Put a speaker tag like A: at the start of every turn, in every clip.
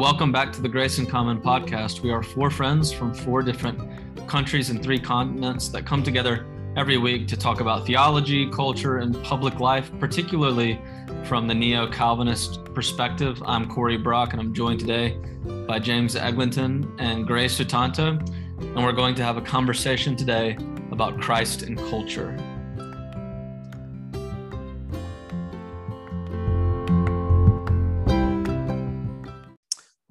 A: welcome back to the Grace in Common podcast. We are four friends from four different countries and three continents that come together every week to talk about theology, culture, and public life, particularly from the neo Calvinist perspective. I'm Corey Brock, and I'm joined today by James Eglinton and Gray Sutanto. And we're going to have a conversation today about Christ and culture.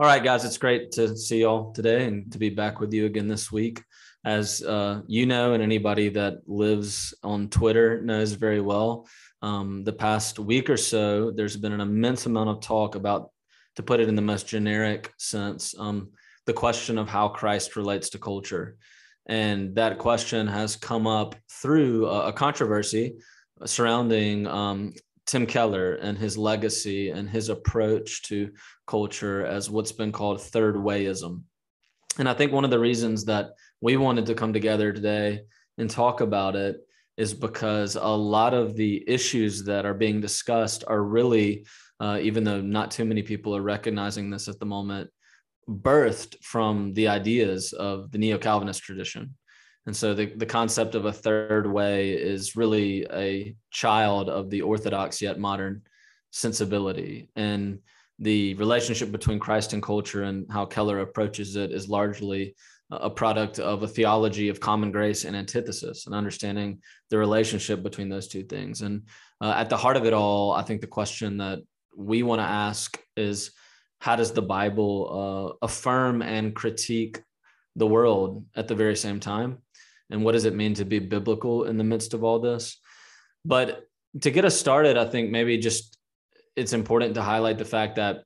A: All right, guys, it's great to see y'all today and to be back with you again this week. As uh, you know, and anybody that lives on Twitter knows very well, um, the past week or so, there's been an immense amount of talk about, to put it in the most generic sense, um, the question of how Christ relates to culture. And that question has come up through a, controversy surrounding um, Tim Keller and his legacy and his approach to culture as what's been called third wayism. And I think one of the reasons that we wanted to come together today and talk about it is because a lot of the issues that are being discussed are really, uh, even though not too many people are recognizing this at the moment, birthed from the ideas of the neo Calvinist tradition. And so the, the concept of a third way is really a child of the orthodox yet modern sensibility. And the relationship between Christ and culture and how Keller approaches it is largely a product of a theology of common grace and antithesis and understanding the relationship between those two things. And uh, at the heart of it all, I think the question that we want to ask is how does the Bible uh, affirm and critique the world at the very same time? And what does it mean to be biblical in the midst of all this? But to get us started i think maybe just it's important to highlight the fact that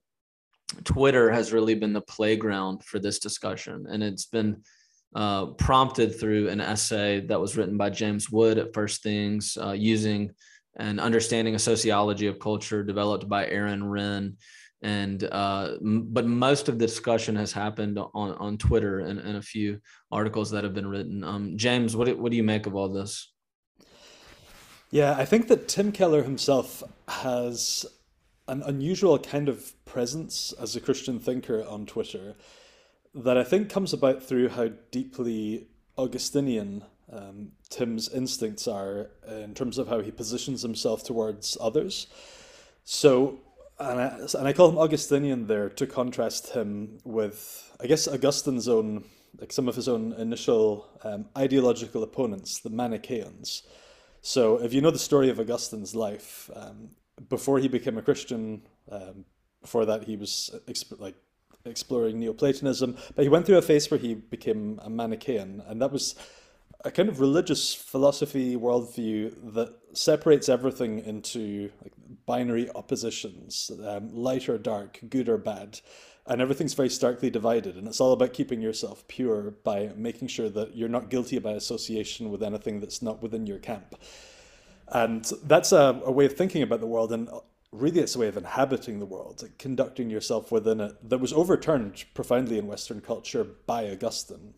A: twitter has really been the playground for this discussion. And it's been uh, prompted through an essay that was written by james wood at first things uh, using an understanding of sociology of culture developed by aaron renn and uh, but most of the discussion has happened on on Twitter and, and a few articles that have been written. Um, James, what what do you make of all this?
B: Yeah, I think that Tim Keller himself has an unusual kind of presence as a Christian thinker on Twitter that I think comes about through how deeply Augustinian um, Tim's instincts are in terms of how he positions himself towards others. So and I, and I call him Augustinian there to contrast him with, I guess, Augustine's own, like some of his own initial um, ideological opponents, the Manichaeans. So, if you know the story of Augustine's life, um, before he became a Christian, um, before that he was exp- like exploring Neoplatonism, but he went through a phase where he became a Manichaean, and that was a kind of religious philosophy worldview that separates everything into like binary oppositions, um, light or dark, good or bad, and everything's very starkly divided. And it's all about keeping yourself pure by making sure that you're not guilty by association with anything that's not within your camp. And that's a, a way of thinking about the world, and really it's a way of inhabiting the world, like conducting yourself within it, that was overturned profoundly in Western culture by Augustine.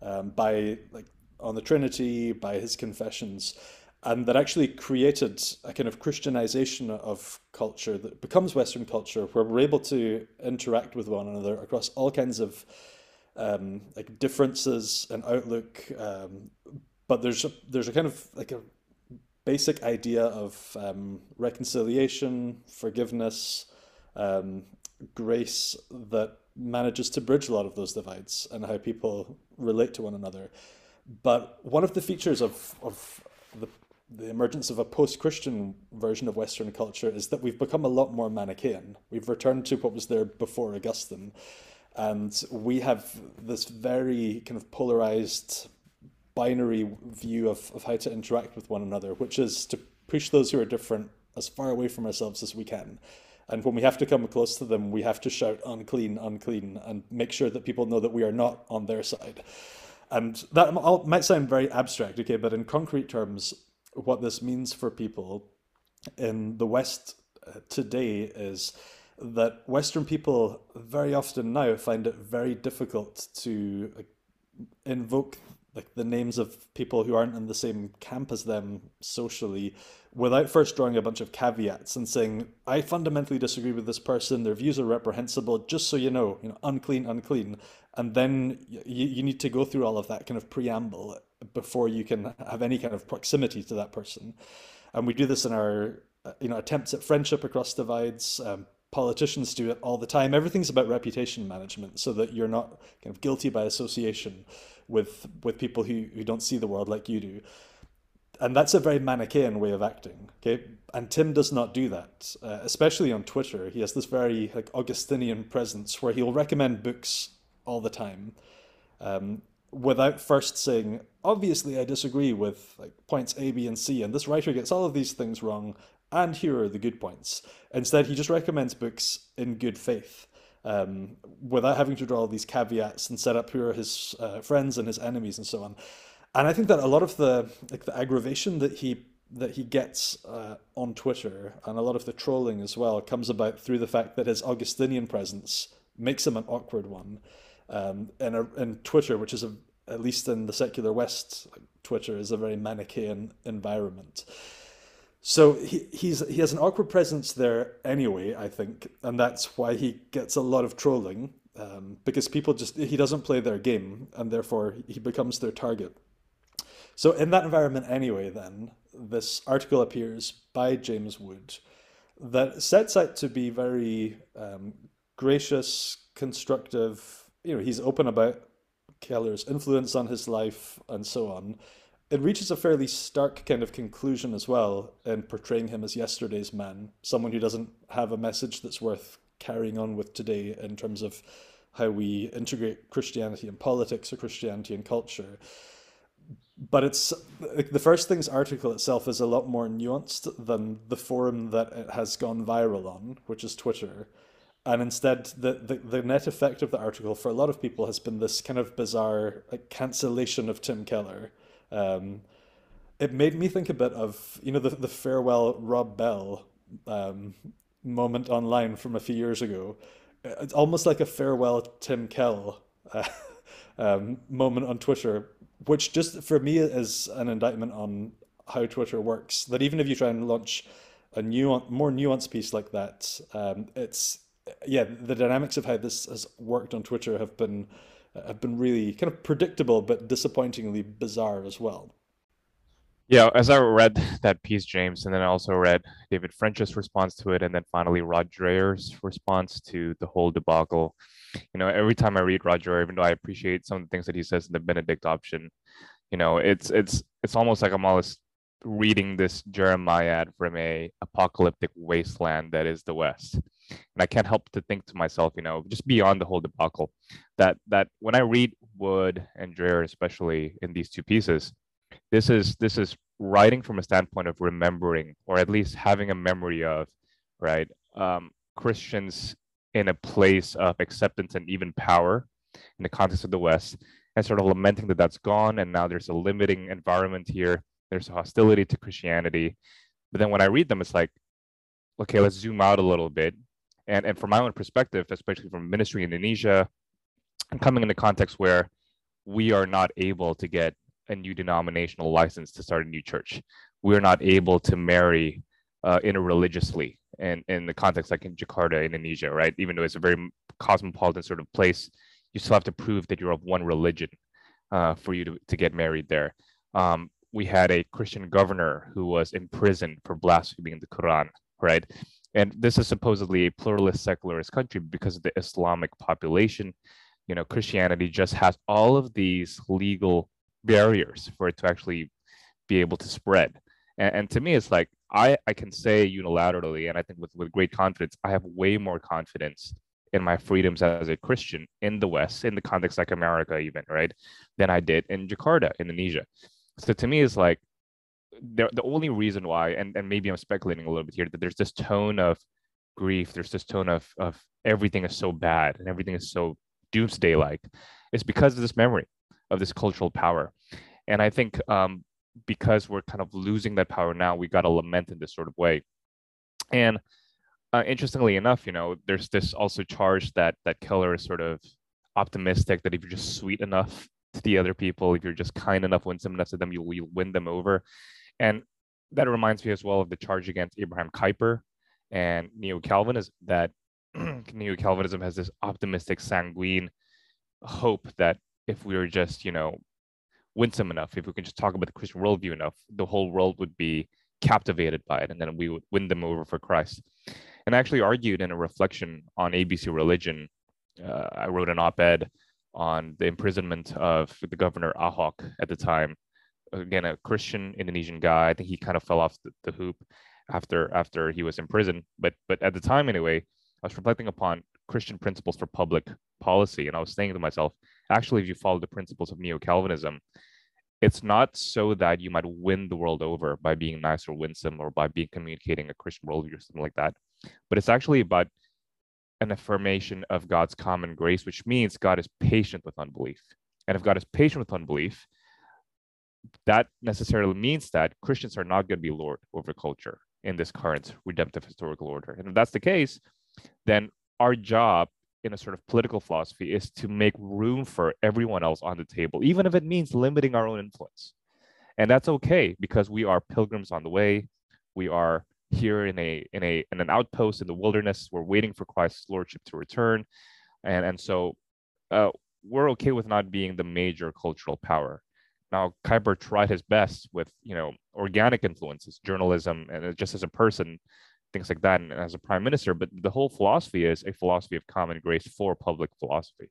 B: Um, by like on the Trinity, by his confessions, and that actually created a kind of Christianization of culture that becomes Western culture, where we're able to interact with one another across all kinds of um, like differences and outlook. Um, but there's a, there's a kind of like a basic idea of um, reconciliation, forgiveness, um, grace that manages to bridge a lot of those divides and how people relate to one another. But one of the features of, of the, the emergence of a post Christian version of Western culture is that we've become a lot more Manichaean. We've returned to what was there before Augustine. And we have this very kind of polarized binary view of, of how to interact with one another, which is to push those who are different as far away from ourselves as we can. And when we have to come close to them, we have to shout unclean, unclean, and make sure that people know that we are not on their side. And that might sound very abstract, okay, but in concrete terms, what this means for people in the West uh, today is that Western people very often now find it very difficult to invoke like the names of people who aren't in the same camp as them socially without first drawing a bunch of caveats and saying i fundamentally disagree with this person. Their views are reprehensible. Just so you know you know unclean unclean and then you, you need to go through all of that kind of preamble before you can have any kind of proximity to that person and we do this in our you know attempts at friendship across divides um, politicians do it all the time. Everything's about reputation management so that you're not kind of guilty by association with with people who, who don't see the world like you do. And that's a very Manichaean way of acting. Okay, and Tim does not do that, uh, especially on Twitter. He has this very like Augustinian presence where he'll recommend books all the time, um, without first saying, "Obviously, I disagree with like points A, B, and C, and this writer gets all of these things wrong, and here are the good points. Instead, he just recommends books in good faith. Um, without having to draw all these caveats and set up who are his uh, friends and his enemies and so on. And I think that a lot of the like the aggravation that he that he gets uh, on Twitter and a lot of the trolling as well comes about through the fact that his Augustinian presence makes him an awkward one. Um, in, a, in Twitter, which is a, at least in the secular West, Twitter is a very Manichaean environment. So he, he's he has an awkward presence there anyway, I think, and that's why he gets a lot of trolling um, because people just he doesn't play their game, and therefore he becomes their target. So in that environment anyway, then this article appears by James Wood that sets out to be very um, gracious, constructive. You know, he's open about Keller's influence on his life and so on it reaches a fairly stark kind of conclusion as well in portraying him as yesterday's man, someone who doesn't have a message that's worth carrying on with today in terms of how we integrate Christianity and politics or Christianity and culture. But it's the first things article itself is a lot more nuanced than the forum that it has gone viral on, which is Twitter. And instead, the, the, the net effect of the article for a lot of people has been this kind of bizarre like, cancellation of Tim Keller um, it made me think a bit of you know the the farewell Rob Bell um, moment online from a few years ago. It's almost like a farewell Tim Kell uh, um, moment on Twitter, which just for me is an indictment on how Twitter works. That even if you try and launch a new, more nuanced piece like that, um, it's yeah, the dynamics of how this has worked on Twitter have been have been really kind of predictable but disappointingly bizarre as well.
C: Yeah, as I read that piece, James, and then I also read David French's response to it, and then finally Rod Dreher's response to the whole debacle. You know, every time I read Rod Dreher, even though I appreciate some of the things that he says in the Benedict option, you know, it's it's it's almost like I'm always reading this jeremiad from a apocalyptic wasteland that is the West and I can't help to think to myself, you know, just beyond the whole debacle, that that when I read Wood and Dreher, especially in these two pieces, this is this is writing from a standpoint of remembering, or at least having a memory of, right, um, Christians in a place of acceptance and even power in the context of the West, and sort of lamenting that that's gone, and now there's a limiting environment here. There's hostility to Christianity, but then when I read them, it's like, okay, let's zoom out a little bit and and from my own perspective, especially from ministry in Indonesia, I'm coming in the context where we are not able to get a new denominational license to start a new church. We're not able to marry uh, interreligiously and in the context like in Jakarta, Indonesia, right? Even though it's a very cosmopolitan sort of place, you still have to prove that you're of one religion uh, for you to, to get married there. Um, we had a Christian governor who was imprisoned for blaspheming the Quran, right? and this is supposedly a pluralist secularist country because of the islamic population. You know christianity just has all of these legal barriers for it to actually be able to spread. And, and to me it's like i i can say unilaterally and i think with, with great confidence i have way more confidence in my freedoms as a christian in the west in the context like america even right than i did in jakarta indonesia so to me it's like the, the only reason why, and, and maybe I'm speculating a little bit here, that there's this tone of grief, there's this tone of, of everything is so bad and everything is so doomsday like, is because of this memory of this cultural power. And I think um, because we're kind of losing that power now, we got to lament in this sort of way. And uh, interestingly enough, you know, there's this also charge that that Keller is sort of optimistic that if you're just sweet enough the other people. If you're just kind enough, winsome enough to them, you'll, you'll win them over. And that reminds me as well of the charge against Abraham Kuyper and Neo Calvinism that Neo Calvinism has this optimistic, sanguine hope that if we were just, you know, winsome enough, if we can just talk about the Christian worldview enough, the whole world would be captivated by it, and then we would win them over for Christ. And I actually argued in a reflection on ABC Religion. Uh, I wrote an op-ed on the imprisonment of the governor Ahok at the time. Again, a Christian Indonesian guy. I think he kind of fell off the, the hoop after after he was in prison. But but at the time anyway, I was reflecting upon Christian principles for public policy, and I was saying to myself, actually, if you follow the principles of neo Calvinism, it's not so that you might win the world over by being nice or winsome or by being communicating a Christian worldview or something like that, but it's actually about an affirmation of God's common grace, which means God is patient with unbelief. And if God is patient with unbelief, that necessarily means that Christians are not going to be Lord over culture in this current redemptive historical order. And if that's the case, then our job in a sort of political philosophy is to make room for everyone else on the table, even if it means limiting our own influence. And that's okay because we are pilgrims on the way. We are here in a in a in an outpost in the wilderness. We're waiting for Christ's lordship to return, and and so uh, we're okay with not being the major cultural power. Now, Kuyper tried his best with you know organic influences, journalism, and just as a person, things like that, and as a prime minister. But the whole philosophy is a philosophy of common grace for public philosophy,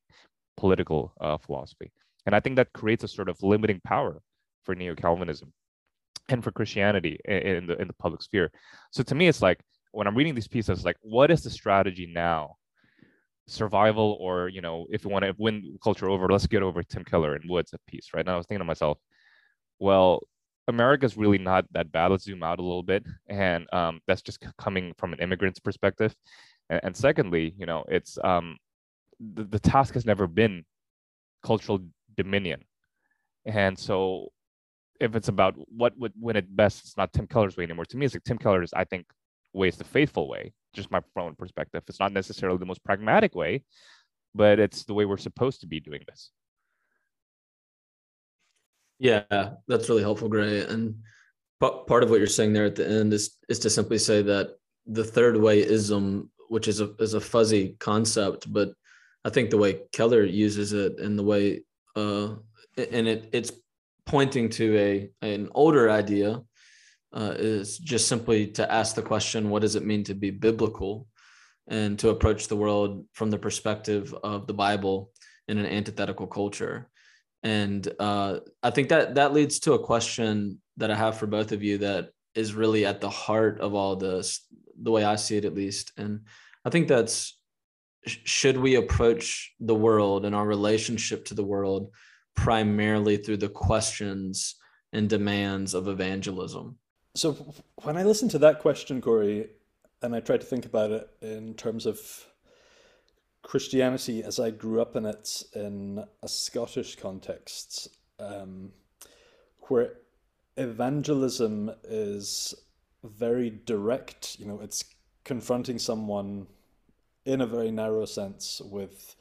C: political uh, philosophy, and I think that creates a sort of limiting power for neo Calvinism and for Christianity in the in the public sphere. So to me, it's like when I'm reading these pieces, like what is the strategy now? Survival, or you know, if you want to win culture over, let's get over Tim Keller and Woods at peace, right? now I was thinking to myself, well, America's really not that bad. Let's zoom out a little bit, and um, that's just coming from an immigrant's perspective. And, and secondly, you know, it's um, the, the task has never been cultural dominion, and so if it's about what would win it best, it's not Tim Keller's way anymore. To me, it's like Tim Keller's, I think, way is the faithful way, just my own perspective. It's not necessarily the most pragmatic way, but it's the way we're supposed to be doing this.
A: Yeah, that's really helpful, Gray. And part of what you're saying there at the end is is to simply say that the third way ism, which is a is a fuzzy concept, but I think the way Keller uses it and the way uh and it it's pointing to a an older idea uh, is just simply to ask the question what does it mean to be biblical? And to approach the world from the perspective of the bible in an antithetical culture. And uh, i think that that leads to a question that i have for both of you that is really at the heart of all this the way i see it at least. And i think that's should we approach the world and our relationship to the world primarily through the questions and demands of evangelism.
B: So when I listen to that question, Corey, and I try to think about it in terms of Christianity as I grew up in it in a Scottish context, um, where evangelism is very direct, you know, it's confronting someone in a very narrow sense with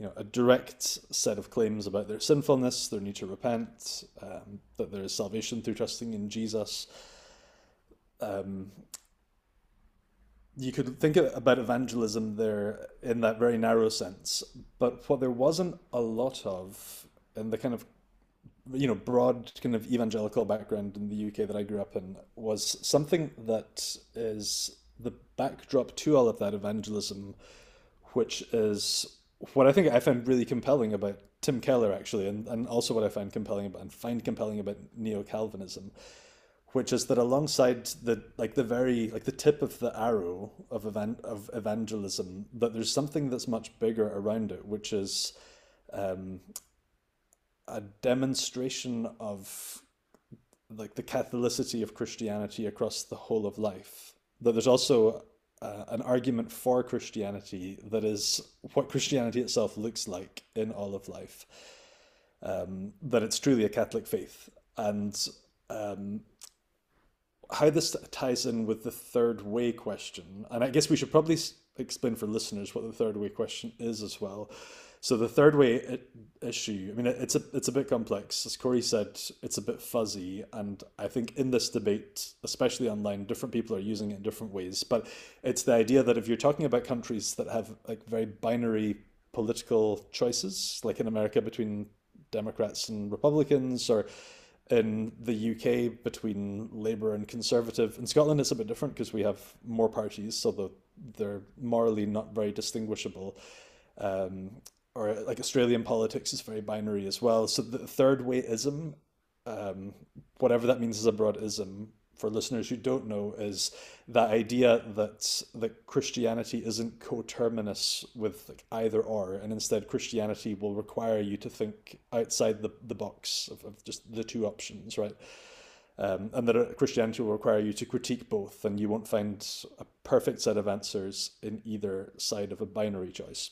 B: you know, a direct set of claims about their sinfulness, their need to repent, um, that there is salvation through trusting in Jesus. Um, you could think about evangelism there in that very narrow sense, but what there wasn't a lot of in the kind of you know broad kind of evangelical background in the UK that I grew up in was something that is the backdrop to all of that evangelism, which is what I think I find really compelling about Tim Keller actually, and, and also what I find compelling about and find compelling about neo Calvinism, which is that alongside the like the very like the tip of the arrow of event of evangelism, that there's something that's much bigger around it, which is um, a demonstration of like the Catholicity of Christianity across the whole of life. That there's also uh, an argument for Christianity that is what Christianity itself looks like in all of life. Um, that it's truly a Catholic faith. And um, how this ties in with the third way question, and I guess we should probably explain for listeners what the third way question is as well. So the third way issue, I mean, it's a it's a bit complex. As Corey said, it's a bit fuzzy, and I think in this debate, especially online, different people are using it in different ways. But it's the idea that if you're talking about countries that have like very binary political choices, like in America between Democrats and Republicans, or in the UK between Labour and Conservative. In Scotland, it's a bit different because we have more parties, so they're morally not very distinguishable. Um, or like Australian politics is very binary as well. So the third way ism, um, whatever that means as a broad ism, for listeners who don't know, is that idea that that Christianity isn't coterminous with like either or, and instead Christianity will require you to think outside the, the box of, of just the two options, right? Um, and that Christianity will require you to critique both, and you won't find a perfect set of answers in either side of a binary choice.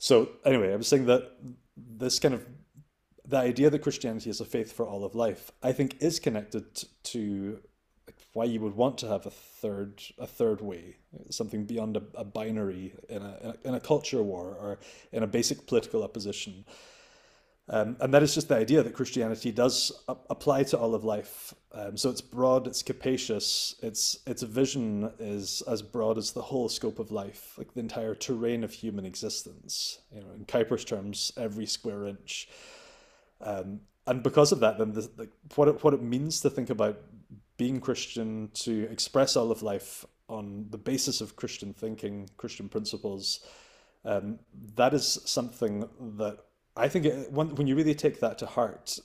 B: So anyway, I was saying that this kind of the idea that Christianity is a faith for all of life, I think, is connected to why you would want to have a third a third way, something beyond a, a binary in a, in a, in a culture war or in a basic political opposition. Um, and that is just the idea that Christianity does apply to all of life. Um, so it's broad, it's capacious, its its vision is as broad as the whole scope of life, like the entire terrain of human existence. You know, in Kuyper's terms, every square inch. Um, and because of that, then the, the, what it, what it means to think about being Christian, to express all of life on the basis of Christian thinking, Christian principles, um, that is something that I think it, when when you really take that to heart,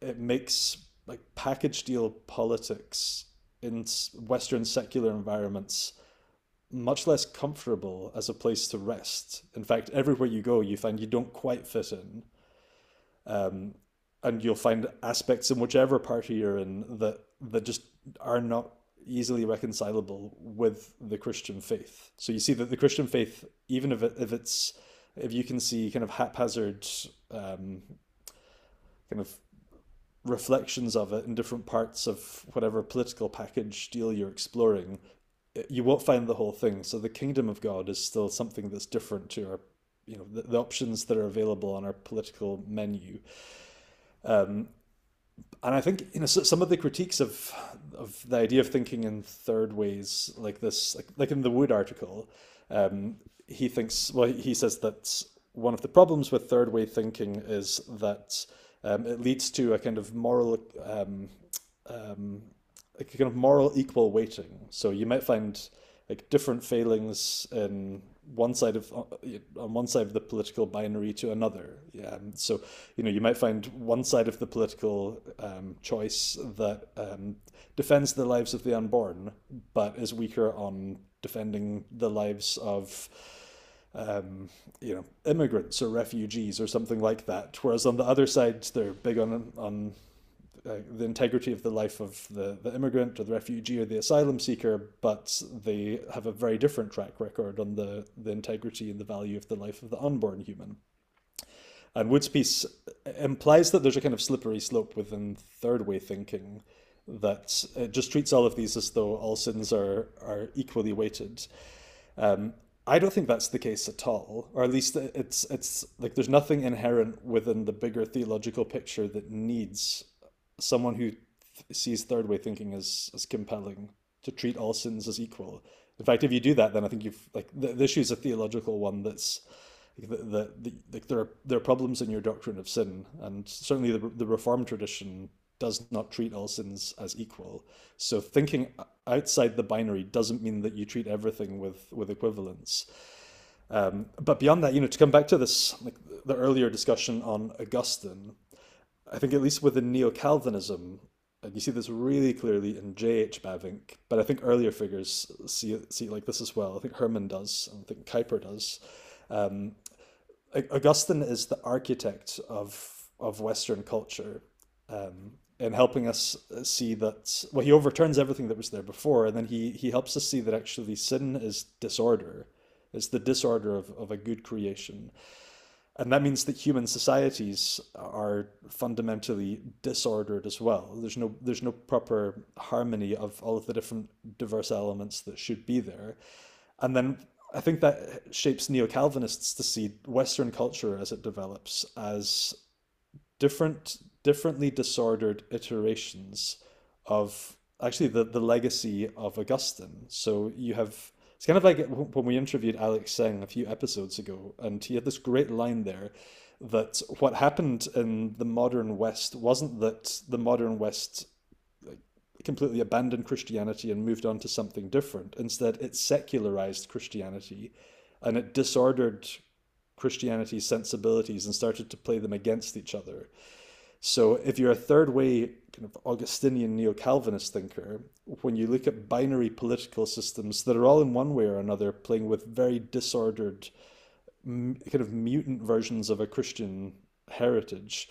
B: it makes like package deal politics in Western secular environments much less comfortable as a place to rest. In fact, everywhere you go, you find you don't quite fit in. Um, and you'll find aspects in whichever party you're in that that just are not easily reconcilable with the Christian faith. So you see that the Christian faith, even if it, if it's if you can see kind of haphazard um, kind of reflections of it in different parts of whatever political package deal you're exploring, you won't find the whole thing. So the kingdom of God is still something that's different to our, you know, the, the options that are available on our political menu. Um, and I think you know some of the critiques of of the idea of thinking in third ways like this, like like in the Wood article, um, he thinks, well, he says that one of the problems with third way thinking is that um, it leads to a kind of moral, um, um, a kind of moral equal weighting. So you might find like different failings in one side of uh, on one side of the political binary to another. Yeah, so you know you might find one side of the political um, choice that um, defends the lives of the unborn, but is weaker on defending the lives of um, you know, immigrants or refugees or something like that. Whereas on the other side, they're big on on uh, the integrity of the life of the, the immigrant or the refugee or the asylum seeker, but they have a very different track record on the, the integrity and the value of the life of the unborn human. And Wood's piece implies that there's a kind of slippery slope within third way thinking that it just treats all of these as though all sins are, are equally weighted. Um, I don't think that's the case at all, or at least it's it's like there's nothing inherent within the bigger theological picture that needs someone who th- sees third way thinking as as compelling to treat all sins as equal. In fact, if you do that, then I think you've like the, the issue is a theological one that's the, the, the, like there are there are problems in your doctrine of sin, and certainly the the Reformed tradition does not treat all sins as equal. So thinking outside the binary doesn't mean that you treat everything with with equivalence. Um, but beyond that, you know, to come back to this, like the earlier discussion on Augustine, I think at least within neo-Calvinism, and you see this really clearly in J.H. Bavinck, but I think earlier figures see it, see it like this as well. I think Herman does, and I think Kuyper does. Um, Augustine is the architect of of Western culture. Um, in helping us uh, see that well he overturns everything that was there before and then he he helps us see that actually sin is disorder it's the disorder of, of a good creation. And that means that human societies are fundamentally disordered as well. There's no there's no proper harmony of all of the different diverse elements that should be there. And then I think that shapes neo Calvinists to see Western culture as it develops as different, differently disordered iterations of actually the, the legacy of Augustine. So you have it's kind of like when we interviewed Alex Seng a few episodes ago, and he had this great line there that what happened in the modern West wasn't that the modern West completely abandoned Christianity and moved on to something different. Instead, it secularized Christianity and it disordered Christianity's sensibilities and started to play them against each other. So, if you're a third way kind of Augustinian neo Calvinist thinker, when you look at binary political systems that are all in one way or another playing with very disordered, kind of mutant versions of a Christian heritage,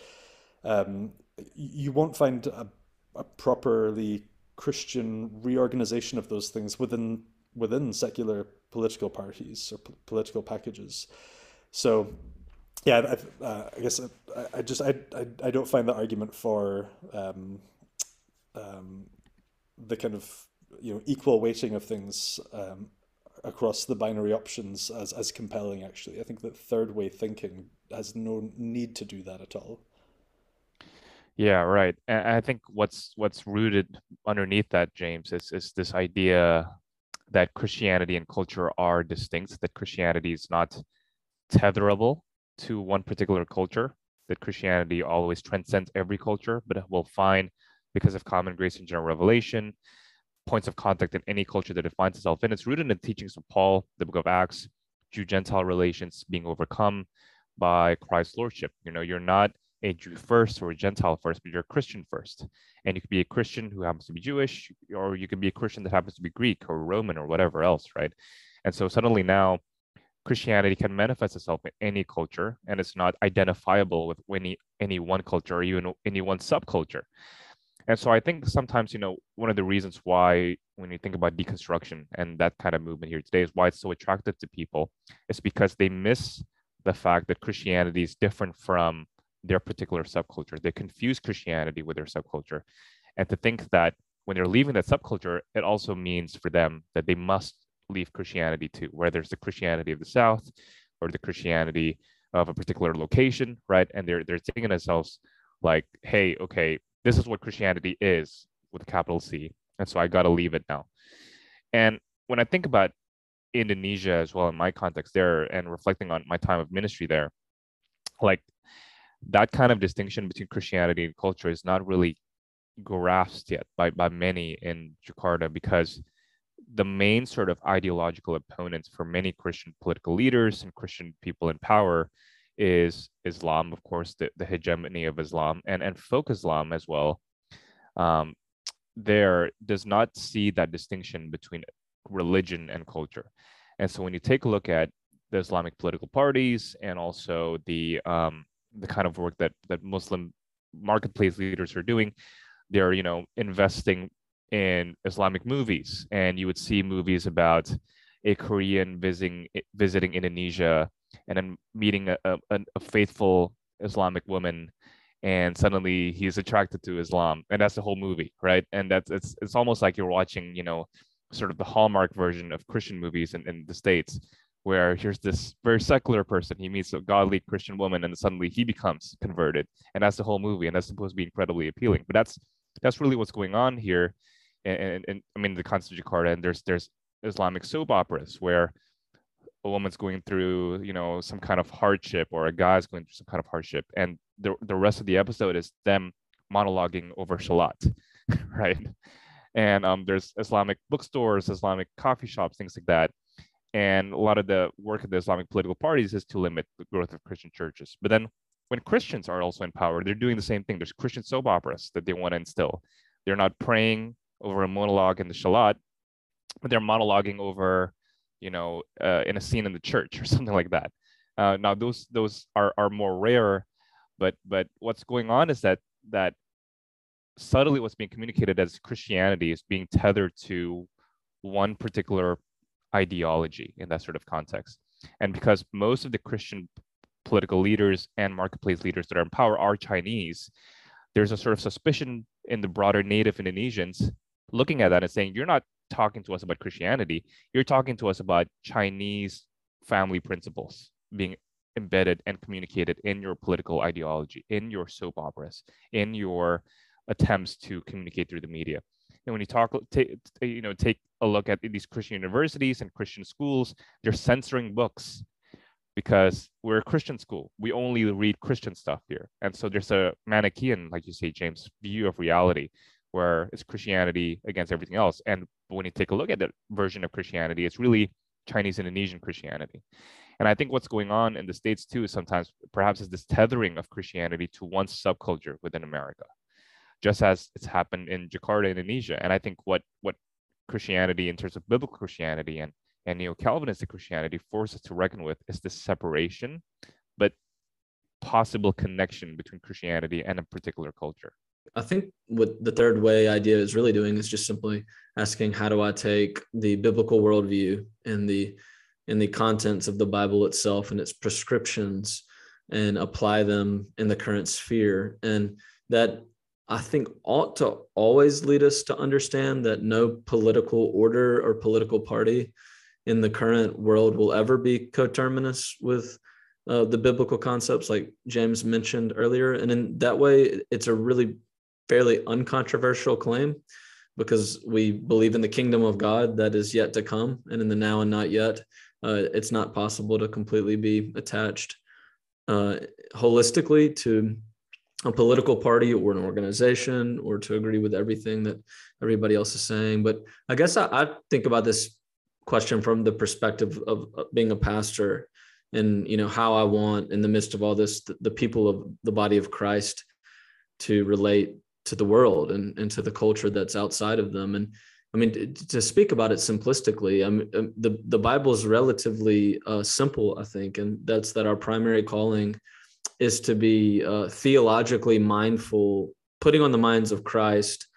B: um, you won't find a a properly Christian reorganization of those things within within secular political parties or p- political packages. So, yeah, I, uh, I guess I, I just I, I, I don't find the argument for um, um, the kind of you know equal weighting of things um, across the binary options as as compelling. Actually, I think that third way thinking has no need to do that at all.
C: Yeah, right. And I think what's what's rooted underneath that, James, is is this idea that Christianity and culture are distinct, that Christianity is not tetherable to one particular culture, that Christianity always transcends every culture, but will find, because of common grace and general revelation, points of contact in any culture that it finds itself in. It's rooted in the teachings of Paul, the book of Acts, Jew Gentile relations being overcome by Christ's lordship. You know, you're not a Jew first or a Gentile first, but you're a Christian first. And you could be a Christian who happens to be Jewish, or you can be a Christian that happens to be Greek or Roman or whatever else, right? And so suddenly now Christianity can manifest itself in any culture and it's not identifiable with any any one culture or even any one subculture. And so I think sometimes, you know, one of the reasons why when you think about deconstruction and that kind of movement here today is why it's so attractive to people is because they miss the fact that Christianity is different from their particular subculture. They confuse Christianity with their subculture. And to think that when they're leaving that subculture, it also means for them that they must leave Christianity too, whether it's the Christianity of the South or the Christianity of a particular location, right? And they're they're thinking themselves like, hey, okay, this is what Christianity is with a capital C. And so I gotta leave it now. And when I think about Indonesia as well in my context there and reflecting on my time of ministry there, like that kind of distinction between Christianity and culture is not really grasped yet by, by many in Jakarta because the main sort of ideological opponents for many Christian political leaders and Christian people in power is Islam, of course, the, the hegemony of Islam and, and folk Islam as well. Um, there does not see that distinction between religion and culture. And so when you take a look at the Islamic political parties and also the um, the kind of work that that Muslim marketplace leaders are doing. They're you know investing in Islamic movies, and you would see movies about a Korean visiting visiting Indonesia and then meeting a, a, a faithful Islamic woman and suddenly he's attracted to Islam, and that's the whole movie, right? And that's it's it's almost like you're watching, you know, sort of the hallmark version of Christian movies in, in the states, where here's this very secular person he meets a godly christian woman and suddenly he becomes converted and that's the whole movie and that's supposed to be incredibly appealing but that's that's really what's going on here and, and, and i mean the of jakarta and there's there's islamic soap operas where a woman's going through you know some kind of hardship or a guy's going through some kind of hardship and the, the rest of the episode is them monologuing over shalat right and um, there's islamic bookstores islamic coffee shops things like that and a lot of the work of the Islamic political parties is to limit the growth of Christian churches. But then when Christians are also in power, they're doing the same thing. There's Christian soap operas that they want to instill. They're not praying over a monologue in the Shalat, but they're monologuing over, you know, uh, in a scene in the church or something like that. Uh, now those those are are more rare, but but what's going on is that that subtly what's being communicated as Christianity is being tethered to one particular ideology in that sort of context. And because most of the Christian political leaders and marketplace leaders that are in power are Chinese, there's a sort of suspicion in the broader native Indonesians looking at that and saying, you're not talking to us about Christianity. You're talking to us about Chinese family principles being embedded and communicated in your political ideology, in your soap operas, in your attempts to communicate through the media. And when you talk, take, you know, take a look at these Christian universities and Christian schools, they're censoring books because we're a Christian school. We only read Christian stuff here. And so there's a Manichaean, like you say, James, view of reality where it's Christianity against everything else. And when you take a look at the version of Christianity, it's really Chinese Indonesian Christianity. And I think what's going on in the States too is sometimes perhaps is this tethering of Christianity to one subculture within America, just as it's happened in Jakarta, Indonesia. And I think what what Christianity in terms of biblical Christianity and, and neo-Calvinistic Christianity forces to reckon with is this separation, but possible connection between Christianity and a particular culture.
A: I think what the third way idea is really doing is just simply asking how do I take the biblical worldview and the and the contents of the Bible itself and its prescriptions and apply them in the current sphere. And that I think ought to always lead us to understand that no political order or political party in the current world will ever be coterminous with uh, the biblical concepts, like James mentioned earlier. And in that way, it's a really fairly uncontroversial claim because we believe in the kingdom of God that is yet to come and in the now and not yet. Uh, it's not possible to completely be attached uh, holistically to a political party or an organization or to agree with everything that everybody else is saying. But I guess I, I think about this question from the perspective of being a pastor and you know how I want in the midst of all this the, the people of the body of Christ to relate to the world and, and to the culture that's outside of them. And I mean, to, to speak about it simplistically, I mean, um, the, the Bible is relatively uh, simple, I think, and that's that our primary calling is to be uh, theologically mindful, putting on the minds of Christ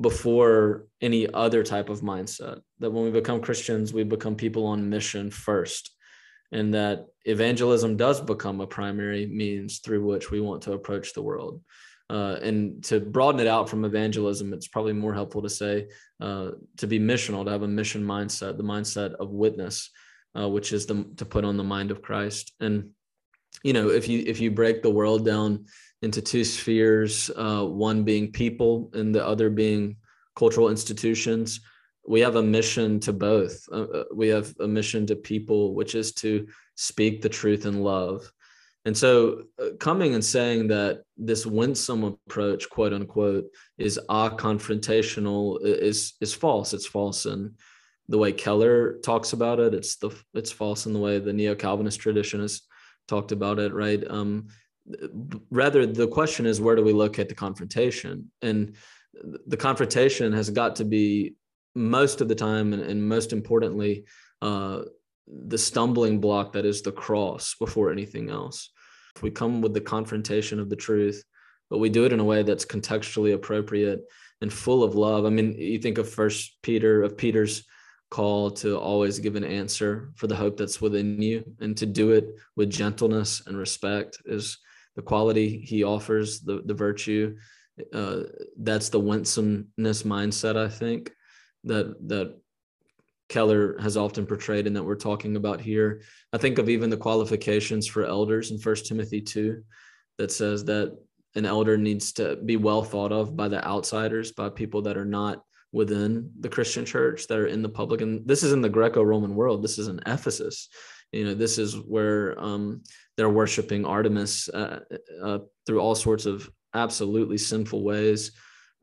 A: before any other type of mindset. That when we become Christians, we become people on mission first. And that evangelism does become a primary means through which we want to approach the world. Uh, and to broaden it out from evangelism, it's probably more helpful to say uh, to be missional, to have a mission mindset, the mindset of witness, uh, which is the, to put on the mind of Christ. And you know, if you if you break the world down into two spheres, uh, one being people and the other being cultural institutions, we have a mission to both. Uh, we have a mission to people, which is to speak the truth in love and so, uh, coming and saying that this winsome approach, quote unquote, is a confrontational is is false. It's false in the way Keller talks about it. It's the it's false in the way the neo Calvinist tradition has talked about it. Right. Um, rather, the question is where do we locate the confrontation? And the confrontation has got to be most of the time, and, and most importantly, uh, the stumbling block that is the cross before anything else. If we come with the confrontation of the truth, but we do it in a way that's contextually appropriate and full of love. I mean, you think of First Peter, of Peter's call to always give an answer for the hope that's within you, and to do it with gentleness and respect is the quality he offers, the the virtue. Uh, that's the winsomeness mindset, I think, that that Keller has often portrayed and that we're talking about here. I think of even the qualifications for elders in First Timothy 2 that says that an elder needs to be well thought of by the outsiders, by people that are not within the Christian church, that are in the public. And this is in the Greco-Roman world. This is in Ephesus. You know, this is where um, they're worshiping Artemis uh, uh, through all sorts of absolutely sinful ways.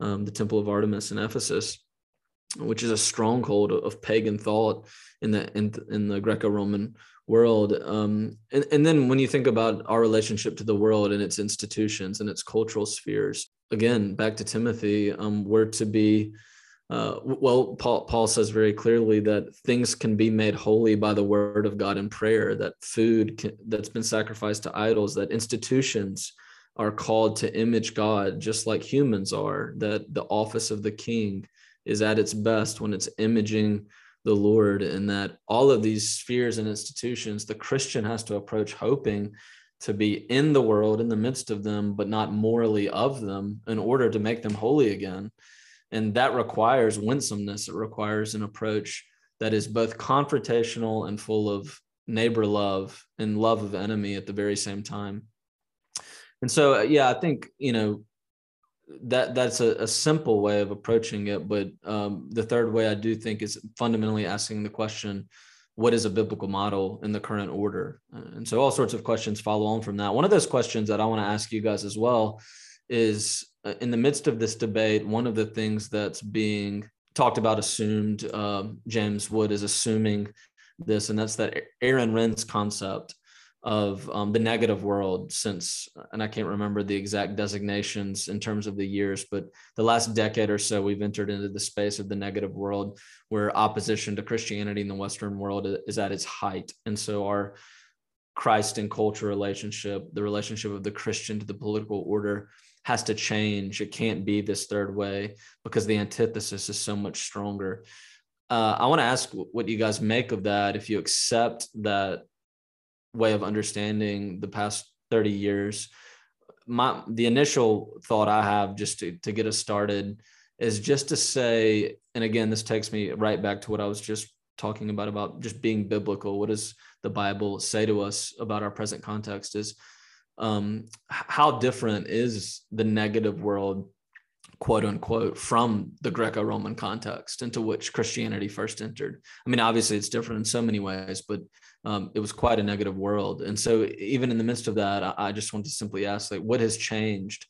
A: Um, the temple of Artemis in Ephesus which is a stronghold of pagan thought in the in, in the Greco-Roman world. Um, and, and then when you think about our relationship to the world and its institutions and its cultural spheres, again, back to Timothy, um, we're to be uh, well, Paul, Paul says very clearly that things can be made holy by the word of God and prayer, that food can, that's been sacrificed to idols, that institutions are called to image God just like humans are, that the office of the king is at its best when it's imaging the Lord, and that all of these spheres and institutions, the Christian has to approach hoping to be in the world, in the midst of them, but not morally of them in order to make them holy again. and that requires winsomeness. It requires an approach that is both confrontational and full of neighbor love and love of enemy at the very same time. And so, yeah, I think you know that that's a, a simple way of approaching it. But um, the third way I do think is fundamentally asking the question, what is a biblical model in the current order? And so all sorts of questions follow on from that. One of those questions that I want to ask you guys as well is uh, in the midst of this debate, one of the things that's being talked about, assumed, uh, James Wood is assuming this, and that's that Aaron Renn's concept of um, the negative world since, and I can't remember the exact designations in terms of the years, but the last decade or so, we've entered into the space of the negative world where opposition to Christianity in the Western world is at its height. And so our Christ and culture relationship, the relationship of the Christian to the political order, has to change. It can't be this third way because the antithesis is so much stronger. Uh, I want to ask what you guys make of that. If you accept that way of understanding the past 30 years. My the initial thought i have just to, to get us started is just to say and again this takes me right back to what i was just talking about about just being biblical. What does the bible say to us about our present context is um, how different is the negative world quote unquote from the greco-roman context into which christianity first entered? I mean obviously it's different in so many ways but um, it was quite a negative world. And so even in the midst of that, I, I just want to simply ask, like, what has changed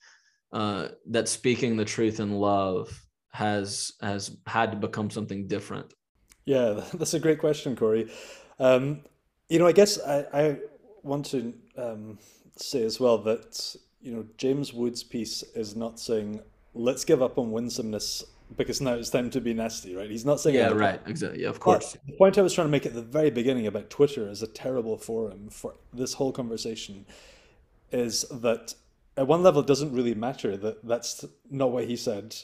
A: uh, that speaking the truth in love has has had to become something different?
B: Yeah, that's a great question, Corey. Um, you know, I guess I, I want to um, say as well that you know James Wood's piece is not saying let's give up on winsomeness because now it's time to be nasty, right? He's not saying
A: yeah, right, exactly, yeah, of course.
B: But the point I was trying to make at the very beginning about Twitter as a terrible forum for this whole conversation is that at one level it doesn't really matter that that's not what he said.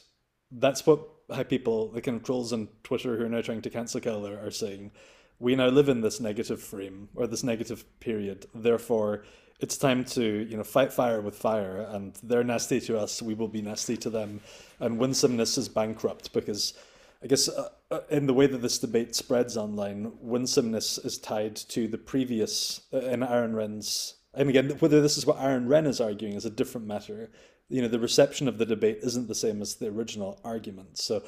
B: That's what how people, the kind of trolls on Twitter who are now trying to cancel Keller are saying. We now live in this negative frame or this negative period. Therefore, it's time to you know fight fire with fire, and they're nasty to us. We will be nasty to them, and winsomeness is bankrupt because. I guess uh, uh, in the way that this debate spreads online, winsomeness is tied to the previous uh, in Aaron Renn's. And again, whether this is what Aaron Renn is arguing is a different matter. You know, the reception of the debate isn't the same as the original argument. So,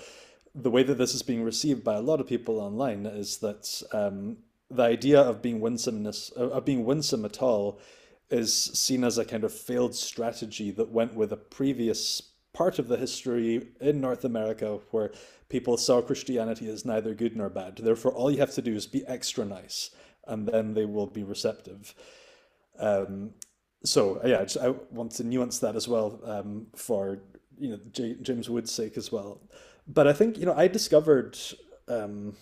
B: the way that this is being received by a lot of people online is that um, the idea of being winsomeness, of being winsome at all, is seen as a kind of failed strategy that went with a previous part of the history in North America where people saw Christianity as neither good nor bad. Therefore, all you have to do is be extra nice, and then they will be receptive. Um, so yeah, I want to nuance that as well um, for you know J- James Wood's sake as well. But I think you know I discovered um,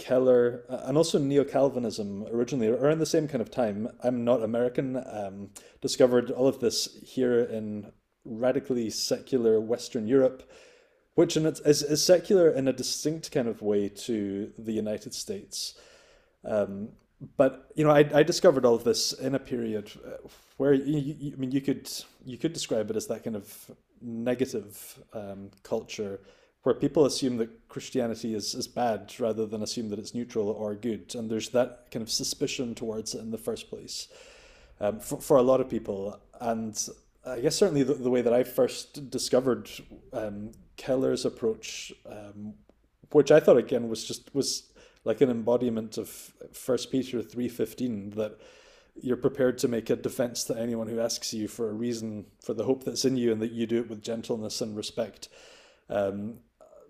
B: Keller, uh, and also Neo Calvinism originally around the same kind of time. I'm not American. Um, discovered all of this here in radically secular Western Europe, which in it is, is secular in a distinct kind of way to the United States. Um, but you know, I, I discovered all of this in a period uh, where you, you, I mean, you could you could describe it as that kind of negative um, culture where people assume that Christianity is, is bad rather than assume that it's neutral or good. And there's that kind of suspicion towards it in the first place um, for, for a lot of people. And I guess certainly the, the way that I first discovered um, Keller's approach, um, which I thought again was just was like an embodiment of First Peter three fifteen that you're prepared to make a defense to anyone who asks you for a reason for the hope that's in you, and that you do it with gentleness and respect. Um,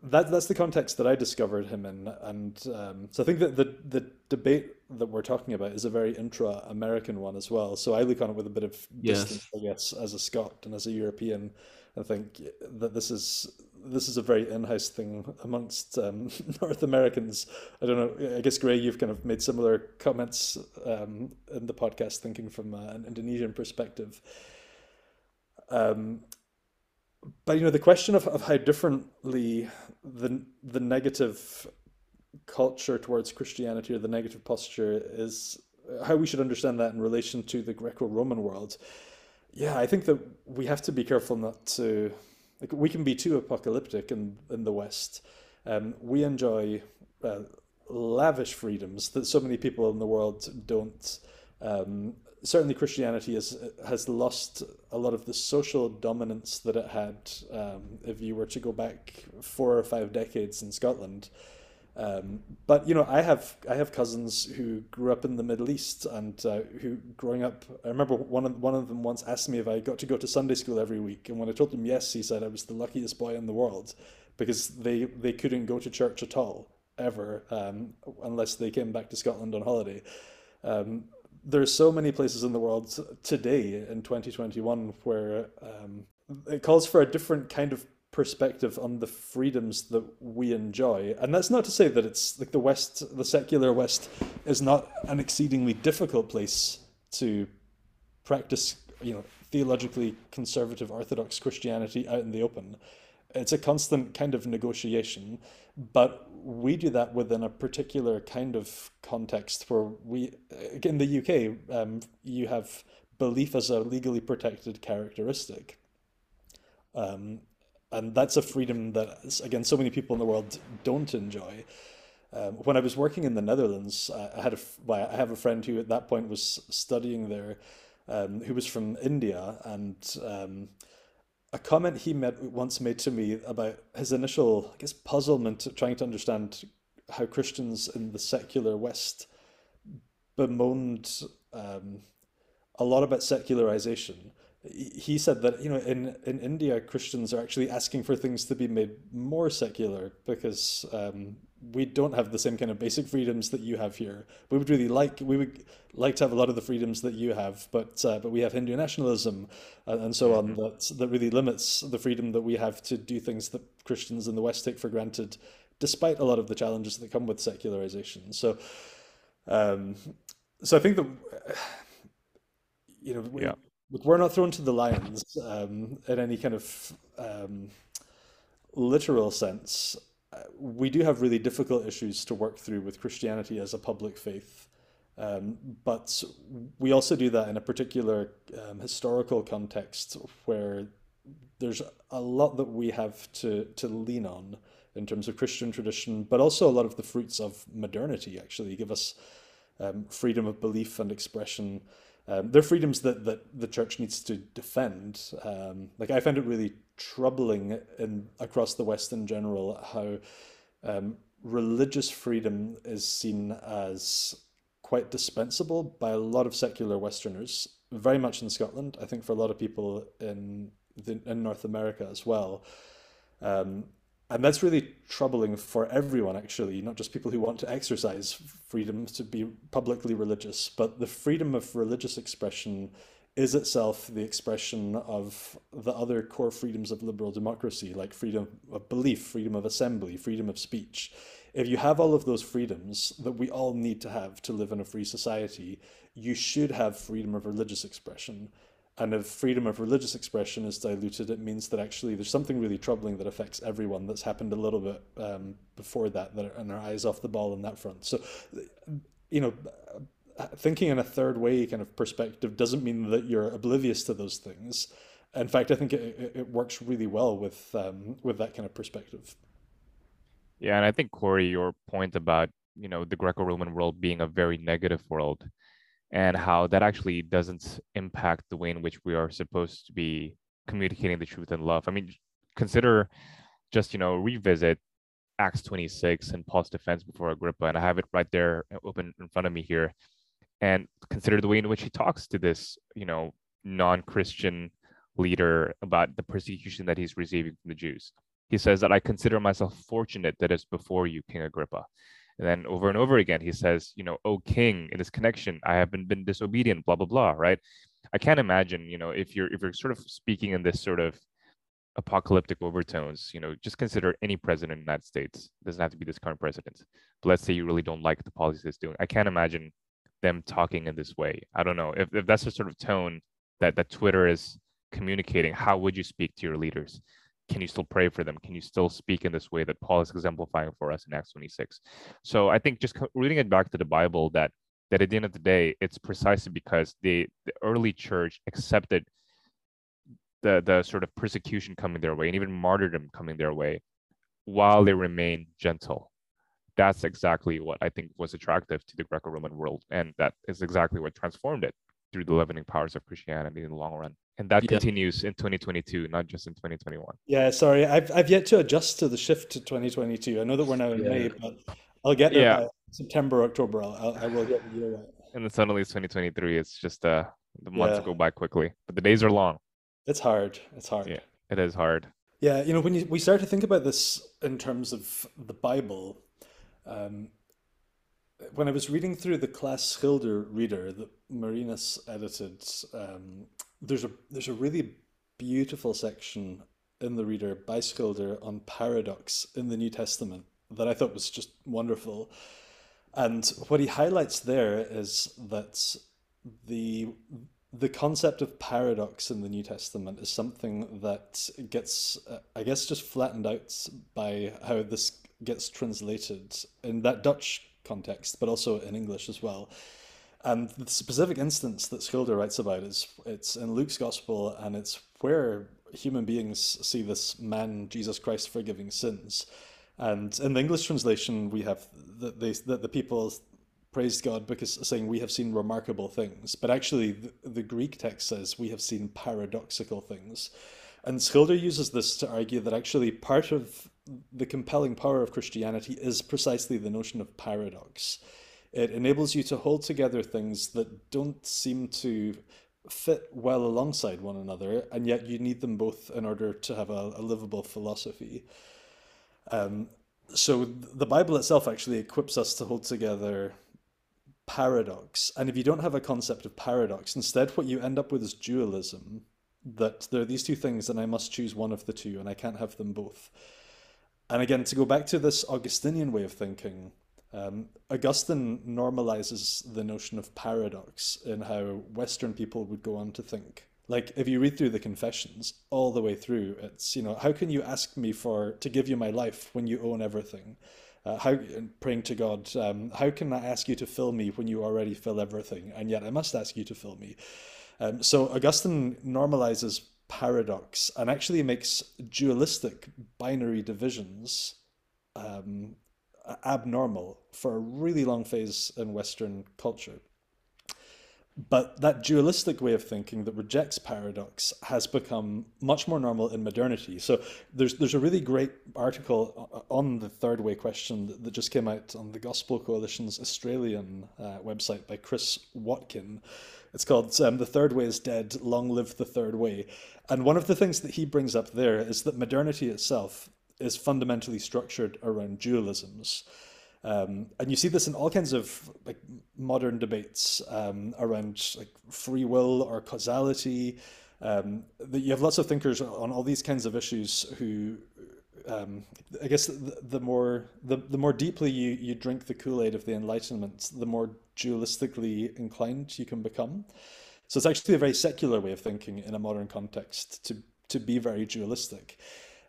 B: that that's the context that I discovered him in, and um, so I think that the the debate that we're talking about is a very intra-American one as well. So I look on it with a bit of distance, yes. I guess, as a Scot and as a European. I think that this is this is a very in-house thing amongst um, North Americans. I don't know. I guess Gray, you've kind of made similar comments um, in the podcast, thinking from uh, an Indonesian perspective. Um, but you know the question of, of how differently the the negative culture towards Christianity or the negative posture is how we should understand that in relation to the Greco-Roman world. Yeah, I think that we have to be careful not to like we can be too apocalyptic in in the West. Um, we enjoy uh, lavish freedoms that so many people in the world don't. Um, certainly, Christianity has has lost a lot of the social dominance that it had. Um, if you were to go back four or five decades in Scotland, um, but you know, I have I have cousins who grew up in the Middle East and uh, who, growing up, I remember one of one of them once asked me if I got to go to Sunday school every week, and when I told him yes, he said I was the luckiest boy in the world because they they couldn't go to church at all ever um, unless they came back to Scotland on holiday. Um, there's so many places in the world today in 2021 where um, it calls for a different kind of perspective on the freedoms that we enjoy. And that's not to say that it's like the West, the secular West, is not an exceedingly difficult place to practice, you know, theologically conservative Orthodox Christianity out in the open. It's a constant kind of negotiation, but we do that within a particular kind of context where we, in the UK, um, you have belief as a legally protected characteristic. Um, and that's a freedom that again so many people in the world don't enjoy um, when I was working in the Netherlands, I had a, well, I have a friend who at that point was studying there, um, who was from India, and um, a comment he met, once made to me about his initial, I guess, puzzlement trying to understand how Christians in the secular West bemoaned um, a lot about secularization. He said that you know in in India Christians are actually asking for things to be made more secular because um, we don't have the same kind of basic freedoms that you have here. We would really like we would like to have a lot of the freedoms that you have, but uh, but we have Hindu nationalism and, and so mm-hmm. on that that really limits the freedom that we have to do things that Christians in the West take for granted, despite a lot of the challenges that come with secularization. So. Um, so I think that you know we,
C: yeah
B: we're not thrown to the lions um, in any kind of um, literal sense. We do have really difficult issues to work through with Christianity as a public faith. Um, but we also do that in a particular um, historical context where there's a lot that we have to, to lean on in terms of Christian tradition, but also a lot of the fruits of modernity actually give us um, freedom of belief and expression um, they're freedoms that, that the church needs to defend. Um, like I find it really troubling in across the West in general how um, religious freedom is seen as quite dispensable by a lot of secular Westerners, very much in Scotland. I think for a lot of people in the, in North America as well. Um, and that's really troubling for everyone actually not just people who want to exercise freedom to be publicly religious but the freedom of religious expression is itself the expression of the other core freedoms of liberal democracy like freedom of belief freedom of assembly freedom of speech if you have all of those freedoms that we all need to have to live in a free society you should have freedom of religious expression and if freedom of religious expression is diluted, it means that actually there's something really troubling that affects everyone that's happened a little bit um, before that, that and our eyes off the ball on that front. So, you know, thinking in a third way kind of perspective doesn't mean that you're oblivious to those things. In fact, I think it, it works really well with um, with that kind of perspective.
C: Yeah, and I think Corey, your point about you know the Greco-Roman world being a very negative world and how that actually doesn't impact the way in which we are supposed to be communicating the truth and love. I mean, consider just, you know, revisit Acts 26 and Paul's defense before Agrippa, and I have it right there uh, open in front of me here. And consider the way in which he talks to this, you know, non Christian leader about the persecution that he's receiving from the Jews. He says that I consider myself fortunate that it's before you, King Agrippa. And then over and over again, he says, you know, oh king, in this connection, I have been, been disobedient, blah, blah, blah, right? I can't imagine, you know, if you're if you're sort of speaking in this sort of apocalyptic overtones, you know, just consider any president in the United States. It doesn't have to be this current president. But let's say you really don't like the policies it's doing. I can't imagine them talking in this way. I don't know. If, if that's the sort of tone that, that Twitter is communicating, how would you speak to your leaders? can you still pray for them? Can you still speak in this way that Paul is exemplifying for us in Acts 26? So I think just reading it back to the Bible, that that at the end of the day, it's precisely because the, the early church accepted the the sort of persecution coming their way and even martyrdom coming their way while they remain gentle that's exactly what i think was attractive to the greco-roman world and that is exactly what transformed it through the leavening powers of christianity in the long run and that yeah. continues in 2022 not just in 2021
B: yeah sorry I've, I've yet to adjust to the shift to 2022 i know that we're now in yeah. may but i'll get there yeah. september october I'll, I will get the year right
C: and then suddenly it's 2023 it's just uh the months yeah. go by quickly but the days are long
B: it's hard. It's hard.
C: Yeah, it is hard.
B: Yeah, you know, when you, we start to think about this in terms of the Bible, um, when I was reading through the Klaas Schilder reader that Marinus edited, um, there's a there's a really beautiful section in the reader by Schilder on paradox in the New Testament that I thought was just wonderful. And what he highlights there is that the the concept of paradox in the New Testament is something that gets, uh, I guess, just flattened out by how this gets translated in that Dutch context, but also in English as well. And the specific instance that Schilder writes about is it's in Luke's Gospel, and it's where human beings see this man, Jesus Christ, forgiving sins. And in the English translation, we have that they that the people praised God because saying we have seen remarkable things, but actually the, the, Greek text says we have seen paradoxical things. And Schilder uses this to argue that actually part of the compelling power of Christianity is precisely the notion of paradox. It enables you to hold together things that don't seem to fit well alongside one another, and yet you need them both in order to have a, a livable philosophy. Um, so the Bible itself actually equips us to hold together paradox. And if you don't have a concept of paradox, instead what you end up with is dualism, that there are these two things and I must choose one of the two and I can't have them both. And again, to go back to this Augustinian way of thinking, um, Augustine normalizes the notion of paradox in how Western people would go on to think. Like if you read through the confessions all the way through, it's you know how can you ask me for to give you my life when you own everything? uh, how praying to God, um, how can I ask you to fill me when you already fill everything, and yet I must ask you to fill me? Um, so Augustine normalizes paradox and actually makes dualistic binary divisions um, abnormal for a really long phase in Western culture. But that dualistic way of thinking that rejects paradox has become much more normal in modernity. So there's there's a really great article on the third way question that, that just came out on the Gospel Coalition's Australian uh, website by Chris Watkin. It's called um, "The Third Way is Dead: Long Live the Third Way." And one of the things that he brings up there is that modernity itself is fundamentally structured around dualisms. Um, and you see this in all kinds of like modern debates um, around like free will or causality. Um, you have lots of thinkers on all these kinds of issues who, um, I guess, the, the, more the, the more deeply you, you drink the Kool Aid of the Enlightenment, the more dualistically inclined you can become. So it's actually a very secular way of thinking in a modern context to to be very dualistic.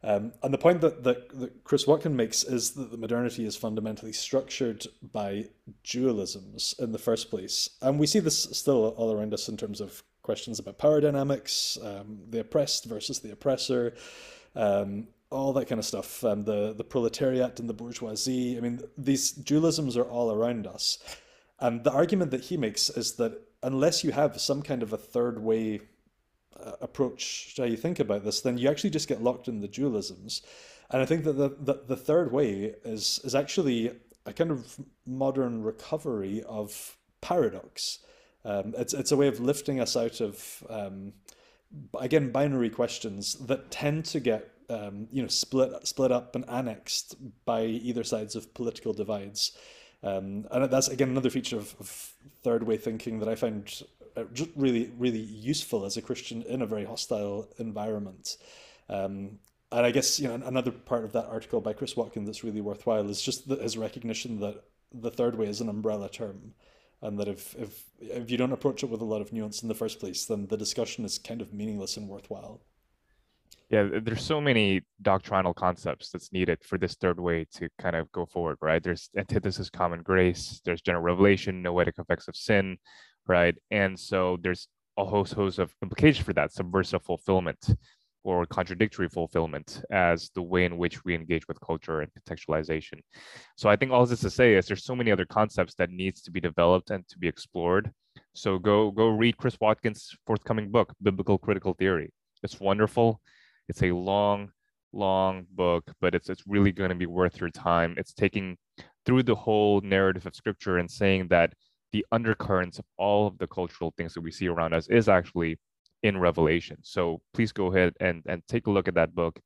B: Um, and the point that, that, that, Chris Watkin makes is that the modernity is fundamentally structured by dualisms in the first place. And we see this still all around us in terms of questions about power dynamics, um, the oppressed versus the oppressor, um, all that kind of stuff, and the, the proletariat and the bourgeoisie. I mean, these dualisms are all around us. And the argument that he makes is that unless you have some kind of a third way uh, approach how you think about this, then you actually just get locked in the dualisms. And I think that the, the, the third way is is actually a kind of modern recovery of paradox. Um, it's it's a way of lifting us out of um, again binary questions that tend to get um, you know split split up and annexed by either sides of political divides. Um, and that's again another feature of, of, third way thinking that I found uh, really really useful as a Christian in a very hostile environment. Um, and I guess you know another part of that article by Chris Watkin that's really worthwhile is just the, his recognition that the third way is an umbrella term, and that if if if you don't approach it with a lot of nuance in the first place, then the discussion is kind of meaningless and worthwhile.
C: Yeah, there's so many doctrinal concepts that's needed for this third way to kind of go forward, right? There's antithesis, common grace. There's general revelation, noetic effects of sin, right? And so there's a host host of implications for that subversive fulfillment or contradictory fulfillment as the way in which we engage with culture and contextualization. So I think all this to say is there's so many other concepts that needs to be developed and to be explored. So go go read Chris Watkins' forthcoming book, Biblical Critical Theory. It's wonderful. It's a long, long book, but it's it's really going to be worth your time. It's taking through the whole narrative of scripture and saying that the undercurrents of all of the cultural things that we see around us is actually in Revelation. So please go ahead and, and take a look at that book.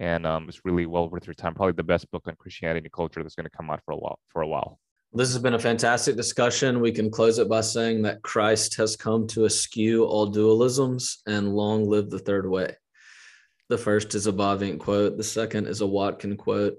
C: And um, it's really well worth your time. Probably the best book on Christianity and culture that's going to come out for a while. For a while.
A: This has been a fantastic discussion. We can close it by saying that Christ has come to eschew all dualisms and long live the third way. The first is a Bavinck quote. The second is a Watkin quote.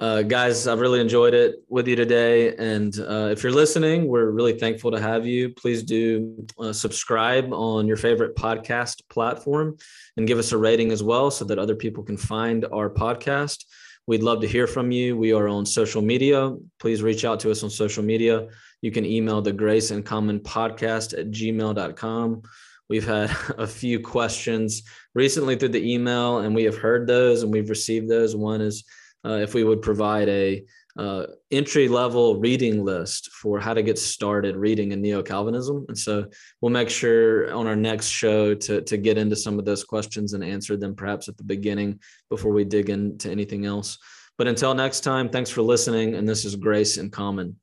A: Uh, guys, I've really enjoyed it with you today. And uh, if you're listening, we're really thankful to have you. Please do uh, subscribe on your favorite podcast platform and give us a rating as well so that other people can find our podcast. We'd love to hear from you. We are on social media. Please reach out to us on social media. You can email the Grace in Common podcast at gmail.com. We've had a few questions recently through the email, and we have heard those and we've received those. One is, uh, if we would provide a uh, entry level reading list for how to get started reading in neo Calvinism. And so we'll make sure on our next show to, to get into some of those questions and answer them perhaps at the beginning before we dig into anything else. But until next time, thanks for listening. And this is Grace in Common.